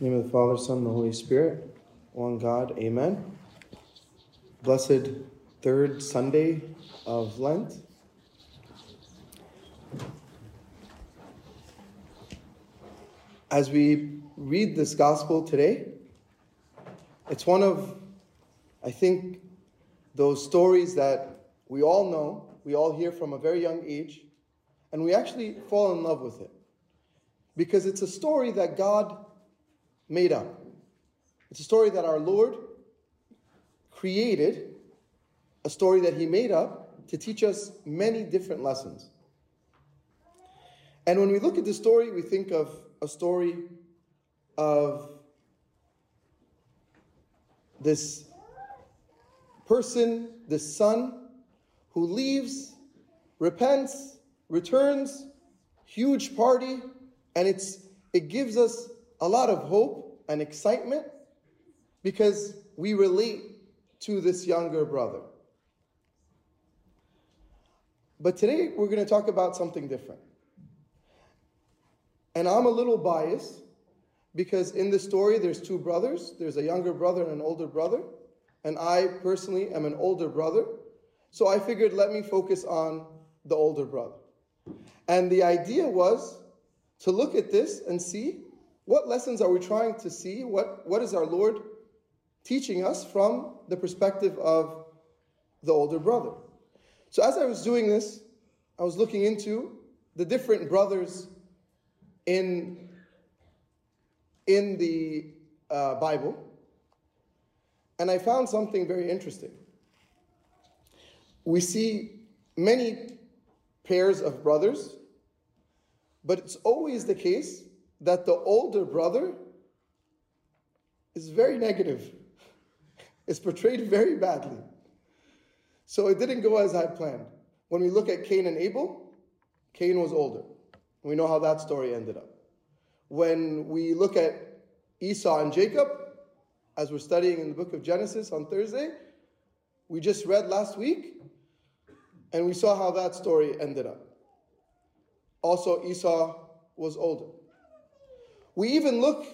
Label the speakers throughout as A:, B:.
A: Name of the Father, Son, and the Holy Spirit, one God, amen. Blessed third Sunday of Lent. As we read this gospel today, it's one of, I think, those stories that we all know, we all hear from a very young age, and we actually fall in love with it. Because it's a story that God made up. It's a story that our Lord created, a story that He made up to teach us many different lessons. And when we look at the story, we think of a story of this person, this son, who leaves, repents, returns, huge party, and it's it gives us a lot of hope and excitement because we relate to this younger brother. But today we're going to talk about something different. And I'm a little biased because in the story there's two brothers there's a younger brother and an older brother. And I personally am an older brother. So I figured let me focus on the older brother. And the idea was to look at this and see what lessons are we trying to see? What, what is our Lord teaching us from the perspective of the older brother? So, as I was doing this, I was looking into the different brothers in, in the uh, Bible, and I found something very interesting. We see many pairs of brothers, but it's always the case that the older brother is very negative, is portrayed very badly. So it didn't go as I planned. When we look at Cain and Abel, Cain was older. We know how that story ended up. When we look at Esau and Jacob, as we're studying in the book of Genesis on Thursday, we just read last week, and we saw how that story ended up. Also, Esau was older. We even look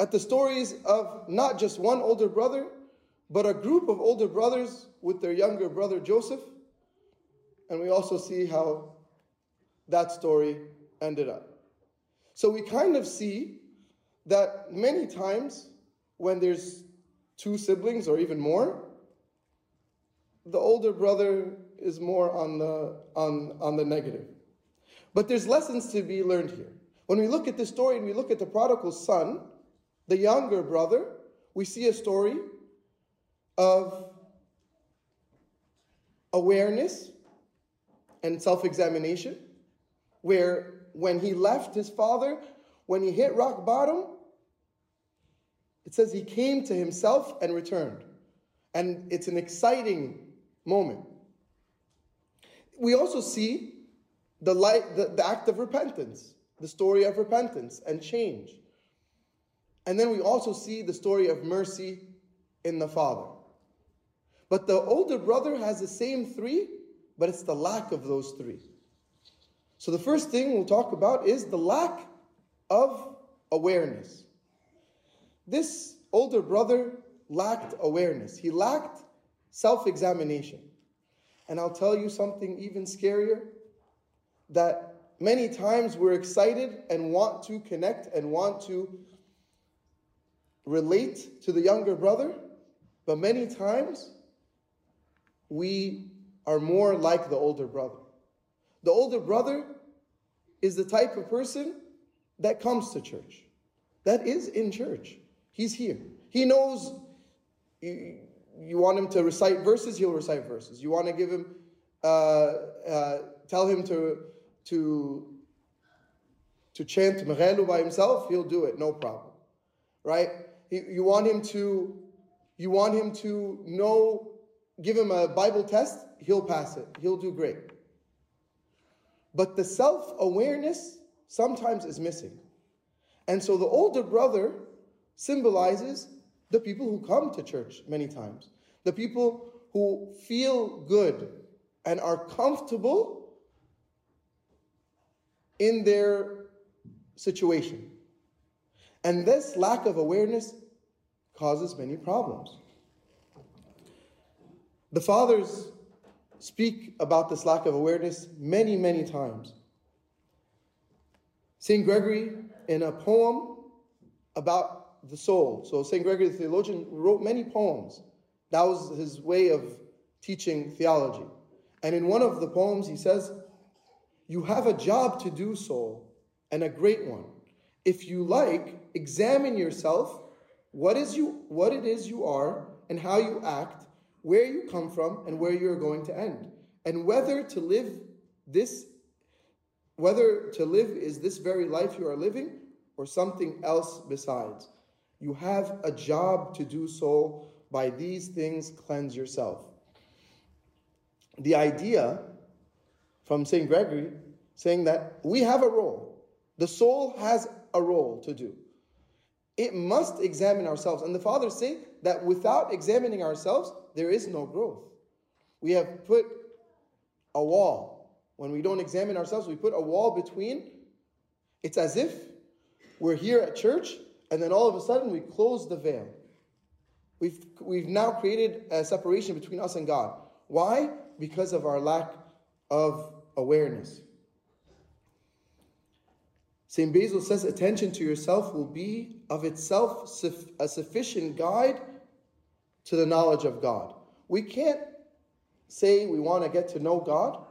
A: at the stories of not just one older brother, but a group of older brothers with their younger brother Joseph. And we also see how that story ended up. So we kind of see that many times when there's two siblings or even more, the older brother is more on the, on, on the negative. But there's lessons to be learned here. When we look at this story and we look at the prodigal son, the younger brother, we see a story of awareness and self examination, where when he left his father, when he hit rock bottom, it says he came to himself and returned. And it's an exciting moment. We also see the, light, the, the act of repentance the story of repentance and change. And then we also see the story of mercy in the father. But the older brother has the same three, but it's the lack of those three. So the first thing we'll talk about is the lack of awareness. This older brother lacked awareness, he lacked self examination. And I'll tell you something even scarier that many times we're excited and want to connect and want to relate to the younger brother, but many times we are more like the older brother. The older brother is the type of person that comes to church, that is in church. He's here. He knows you, you want him to recite verses, he'll recite verses. You want to give him, uh, uh, tell him to to, to chant Merelu by himself, he'll do it, no problem. Right? You want him to, you want him to know, give him a Bible test, he'll pass it. He'll do great. But the self-awareness sometimes is missing. And so the older brother symbolizes the people who come to church many times, the people who feel good and are comfortable in their situation. And this lack of awareness causes many problems. The fathers speak about this lack of awareness many, many times. St. Gregory, in a poem about the soul, so St. Gregory the theologian wrote many poems. That was his way of teaching theology. And in one of the poems, he says, You have a job to do, soul, and a great one. If you like, examine yourself, what is you what it is you are, and how you act, where you come from, and where you are going to end. And whether to live this whether to live is this very life you are living or something else besides. You have a job to do, soul. By these things, cleanse yourself. The idea from St. Gregory saying that we have a role. The soul has a role to do. It must examine ourselves. And the fathers say that without examining ourselves, there is no growth. We have put a wall. When we don't examine ourselves, we put a wall between. It's as if we're here at church and then all of a sudden we close the veil. We've, we've now created a separation between us and God. Why? Because of our lack of awareness. St. Basil says, attention to yourself will be of itself a sufficient guide to the knowledge of God. We can't say we want to get to know God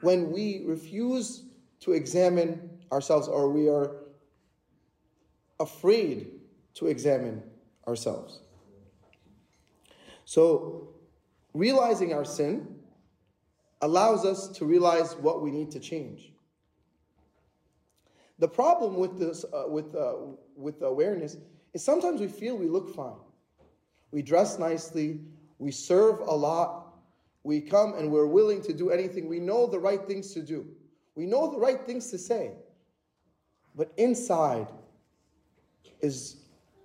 A: when we refuse to examine ourselves or we are afraid to examine ourselves. So, realizing our sin allows us to realize what we need to change. The problem with this, uh, with uh, with awareness, is sometimes we feel we look fine, we dress nicely, we serve a lot, we come and we're willing to do anything. We know the right things to do, we know the right things to say, but inside is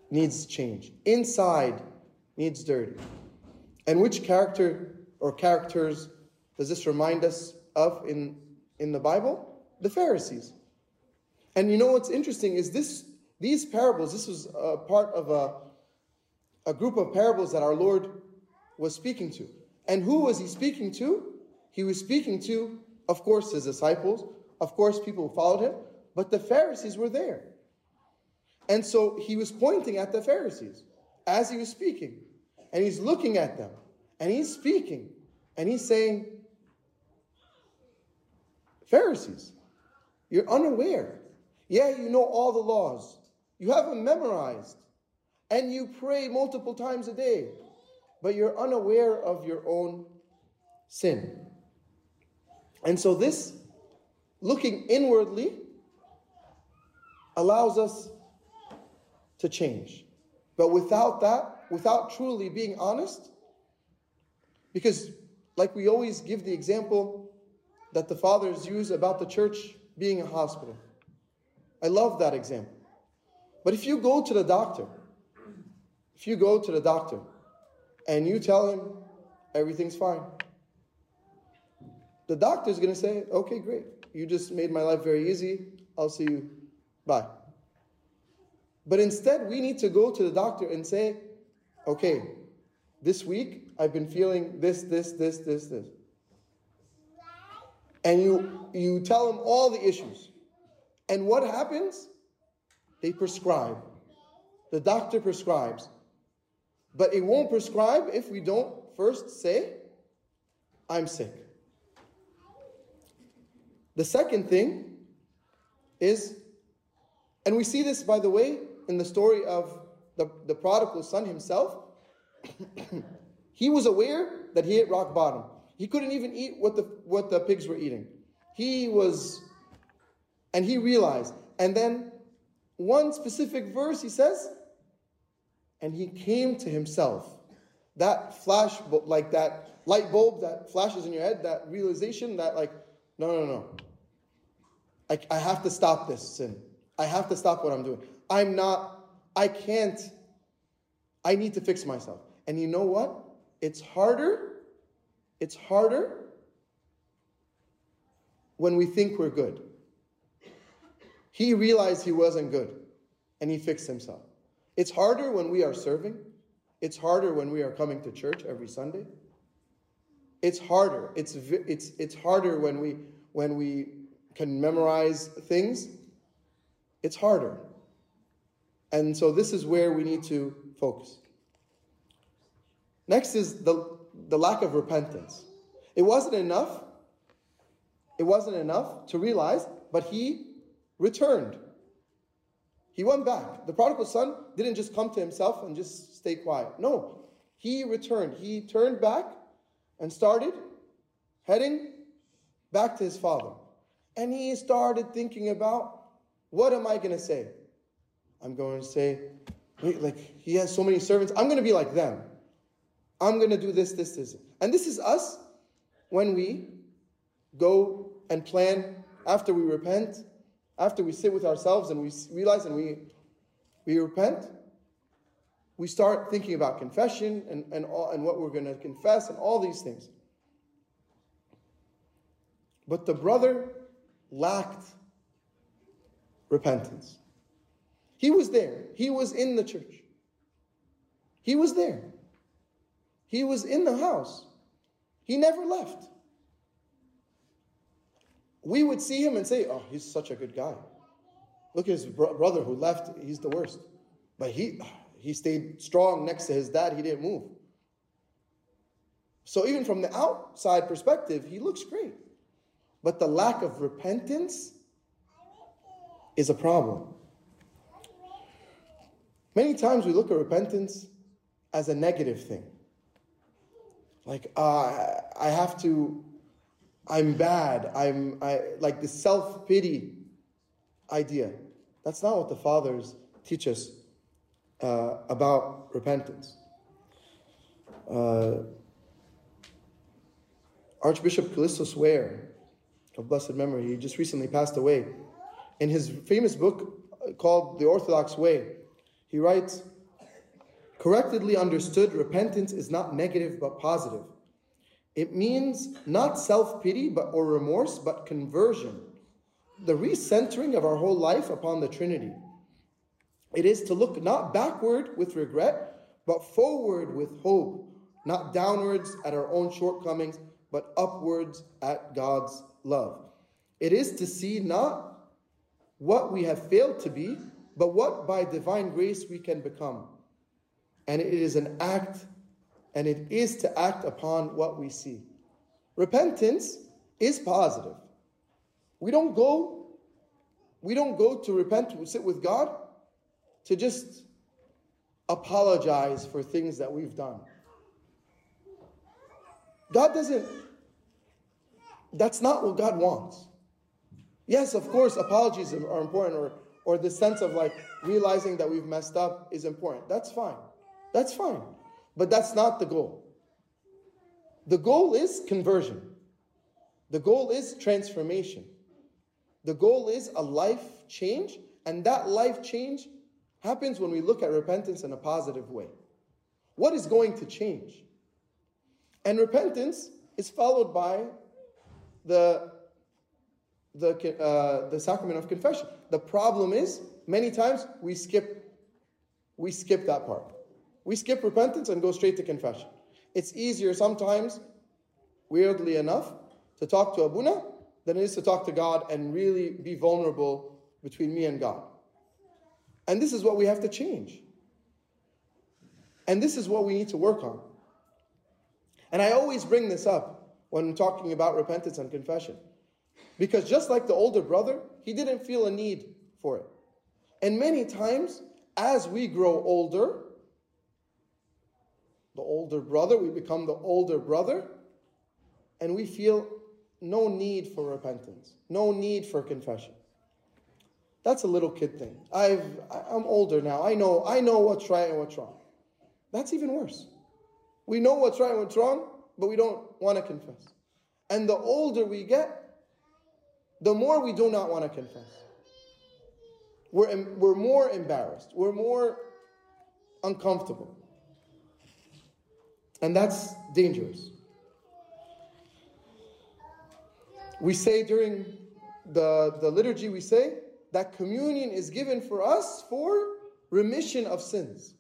A: needs change. Inside needs dirty. And which character or characters does this remind us of in, in the Bible? The Pharisees. And you know what's interesting is this these parables, this was a part of a, a group of parables that our Lord was speaking to. And who was he speaking to? He was speaking to, of course, his disciples, of course, people who followed him, but the Pharisees were there. And so he was pointing at the Pharisees as he was speaking. And he's looking at them. And he's speaking. And he's saying, Pharisees, you're unaware. Yeah, you know all the laws. You have them memorized. And you pray multiple times a day. But you're unaware of your own sin. And so this looking inwardly allows us to change. But without that, without truly being honest, because like we always give the example that the fathers use about the church being a hospital. I love that example. But if you go to the doctor, if you go to the doctor and you tell him everything's fine, the doctor's going to say, okay, great. You just made my life very easy. I'll see you. Bye. But instead, we need to go to the doctor and say, okay, this week I've been feeling this, this, this, this, this. And you, you tell them all the issues. And what happens? They prescribe. The doctor prescribes. But it won't prescribe if we don't first say, I'm sick. The second thing is, and we see this, by the way, in the story of the, the prodigal son himself, he was aware that he hit rock bottom. He couldn't even eat what the, what the pigs were eating. He was, and he realized. And then one specific verse, he says, and he came to himself. That flash, like that light bulb that flashes in your head, that realization that, like, no, no, no. I, I have to stop this sin. I have to stop what I'm doing. I'm not, I can't, I need to fix myself. And you know what? It's harder, it's harder when we think we're good. He realized he wasn't good. and he fixed himself. It's harder when we are serving. It's harder when we are coming to church every Sunday. It's harder. It's, it's, it's harder when we, when we can memorize things. It's harder. And so this is where we need to focus. Next is the, the lack of repentance. It wasn't enough. It wasn't enough to realize, but he returned. He went back. The prodigal son didn't just come to himself and just stay quiet. No, he returned. He turned back and started heading back to his father. And he started thinking about what am I going to say? I'm going to say, like, he has so many servants. I'm going to be like them. I'm going to do this, this, this. And this is us when we go and plan after we repent, after we sit with ourselves and we realize and we, we repent. We start thinking about confession and, and, all, and what we're going to confess and all these things. But the brother lacked repentance. He was there. He was in the church. He was there. He was in the house. He never left. We would see him and say, Oh, he's such a good guy. Look at his bro- brother who left, he's the worst. But he, he stayed strong next to his dad, he didn't move. So, even from the outside perspective, he looks great. But the lack of repentance is a problem. Many times we look at repentance as a negative thing. Like, uh, I have to, I'm bad, I'm I, like the self pity idea. That's not what the fathers teach us uh, about repentance. Uh, Archbishop Kallistos Ware, of blessed memory, he just recently passed away. In his famous book called The Orthodox Way, he writes Correctly understood, repentance is not negative but positive. It means not self pity but or remorse, but conversion, the recentering of our whole life upon the Trinity. It is to look not backward with regret, but forward with hope, not downwards at our own shortcomings, but upwards at God's love. It is to see not what we have failed to be, but what by divine grace we can become. And it is an act, and it is to act upon what we see. Repentance is positive. We don't go, we don't go to repent, to sit with God, to just apologize for things that we've done. God doesn't, that's not what God wants. Yes, of course, apologies are important, or, or the sense of like realizing that we've messed up is important. That's fine. That's fine. But that's not the goal. The goal is conversion, the goal is transformation. The goal is a life change, and that life change happens when we look at repentance in a positive way. What is going to change? And repentance is followed by the, the, uh, the sacrament of confession. The problem is, many times we skip, we skip that part. We skip repentance and go straight to confession. It's easier sometimes, weirdly enough, to talk to Abuna than it is to talk to God and really be vulnerable between me and God. And this is what we have to change. And this is what we need to work on. And I always bring this up when talking about repentance and confession. Because just like the older brother, he didn't feel a need for it. And many times, as we grow older, the older brother, we become the older brother, and we feel no need for repentance, no need for confession. That's a little kid thing. I've, I'm older now. I know, I know what's right and what's wrong. That's even worse. We know what's right and what's wrong, but we don't want to confess. And the older we get, the more we do not want to confess. We're, we're more embarrassed. We're more uncomfortable. And that's dangerous. We say during the, the liturgy, we say, that communion is given for us for remission of sins.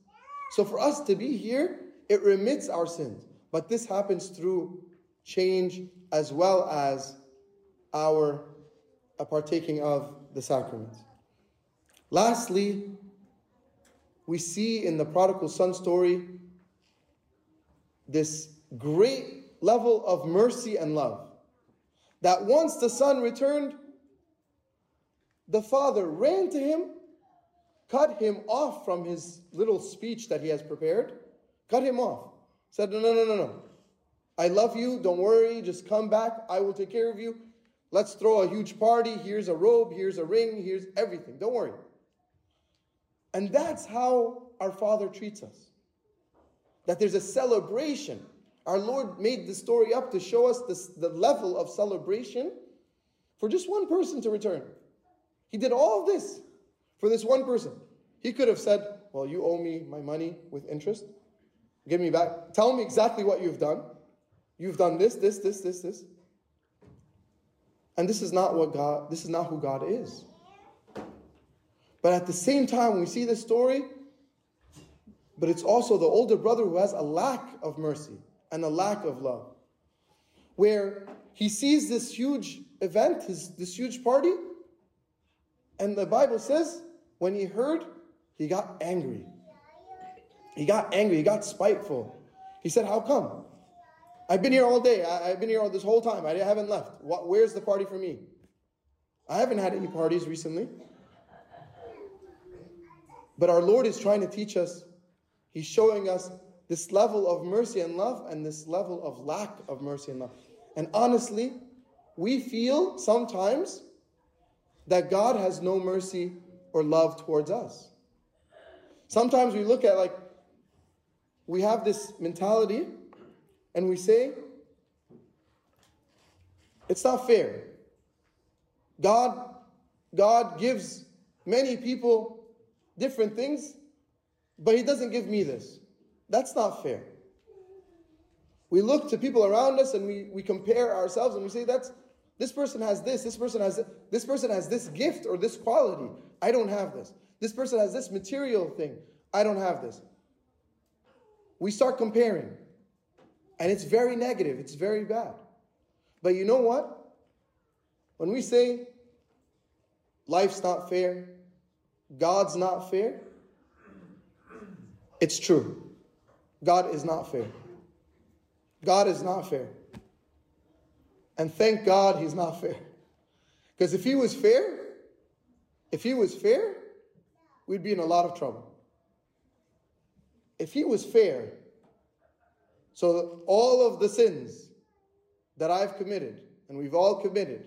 A: So for us to be here, it remits our sins. But this happens through change as well as our partaking of the sacraments. Lastly, we see in the prodigal son story this great level of mercy and love. That once the son returned, the father ran to him, cut him off from his little speech that he has prepared, cut him off. Said, No, no, no, no, no. I love you. Don't worry. Just come back. I will take care of you. Let's throw a huge party. Here's a robe. Here's a ring. Here's everything. Don't worry. And that's how our Father treats us. That there's a celebration. Our Lord made the story up to show us this, the level of celebration for just one person to return. He did all of this for this one person. He could have said, Well, you owe me my money with interest. Give me back. Tell me exactly what you've done. You've done this, this, this, this, this. And this is not what God, this is not who God is. But at the same time, we see this story, but it's also the older brother who has a lack of mercy and a lack of love. Where he sees this huge event, his, this huge party, and the Bible says when he heard, he got angry. He got angry, he got spiteful. He said, How come? I've been here all day. I, have been here all this whole time. I haven't left. What, where's the party for me? I haven't had any parties recently. But our Lord is trying to teach us, He's showing us this level of mercy and love and this level of lack of mercy and love. And honestly, we feel sometimes that God has no mercy or love towards us. Sometimes we look at like, we have this mentality and we say, it's not fair. God, God gives many people different things, but He doesn't give me this. That's not fair. We look to people around us and we, we compare ourselves and we say, that's this person has this, this person has this person has this gift or this quality. I don't have this. This person has this material thing. I don't have this. We start comparing. And it's very negative, it's very bad. But you know what? When we say life's not fair, God's not fair, it's true. God is not fair. God is not fair. And thank God he's not fair. Because if he was fair, if he was fair, we'd be in a lot of trouble. If he was fair, so all of the sins that I've committed, and we've all committed,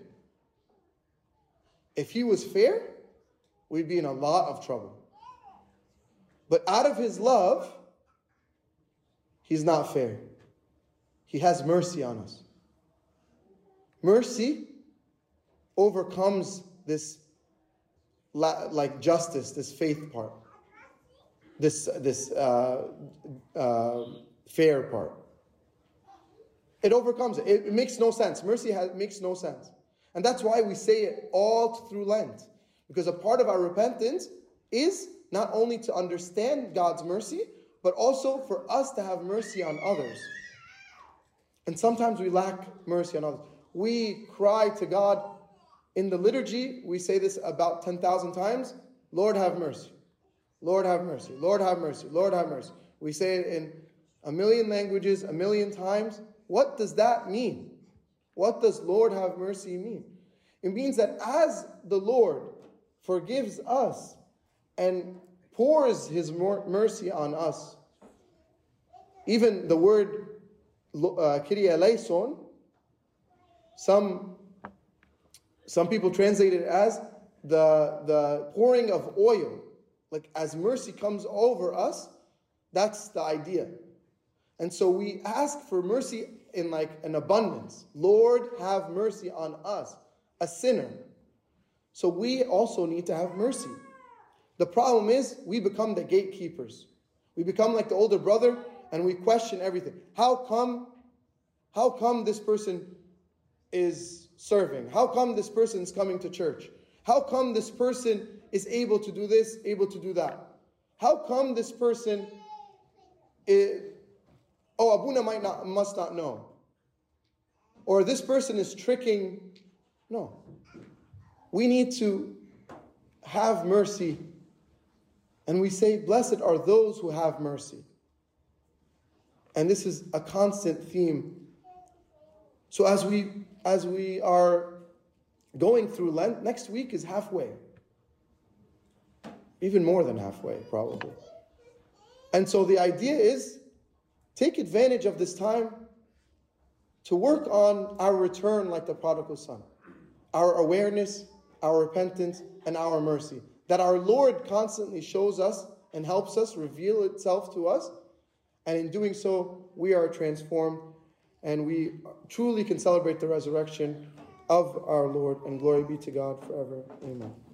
A: if he was fair, we'd be in a lot of trouble. But out of his love, he's not fair. He has mercy on us. Mercy overcomes this like justice, this faith part, this this uh, uh, fair part. It overcomes it. It, makes no sense. Mercy has, makes no sense. And that's why we say it all through Lent. Because a part of our repentance is not only to understand God's mercy, but also for us to have mercy on others. And sometimes we lack mercy on others. We cry to God in the liturgy, we say this about 10,000 times Lord, have mercy. Lord, have mercy. Lord, have mercy. Lord, have mercy. We say it in a million languages, a million times. What does that mean? What does Lord have mercy mean? It means that as the Lord forgives us and pours his mercy on us, even the word uh, Kyrie eleison, some, some people translate it as the, the pouring of oil. Like as mercy comes over us, that's the idea. And so we ask for mercy in like an abundance. Lord, have mercy on us, a sinner. So we also need to have mercy. The problem is we become the gatekeepers. We become like the older brother and we question everything. How come how come this person is serving? How come this person is coming to church? How come this person is able to do this, able to do that? How come this person is, oh, Abuna might not, must not know. Or this person is tricking. No. We need to have mercy. And we say, Blessed are those who have mercy. And this is a constant theme. So as we as we are going through Lent, next week is halfway. Even more than halfway, probably. And so the idea is take advantage of this time to work on our return like the prodigal son, our awareness, our repentance, and our mercy. That our Lord constantly shows us and helps us reveal itself to us. And in doing so, we are transformed and we truly can celebrate the resurrection of our Lord. And glory be to God forever. Amen.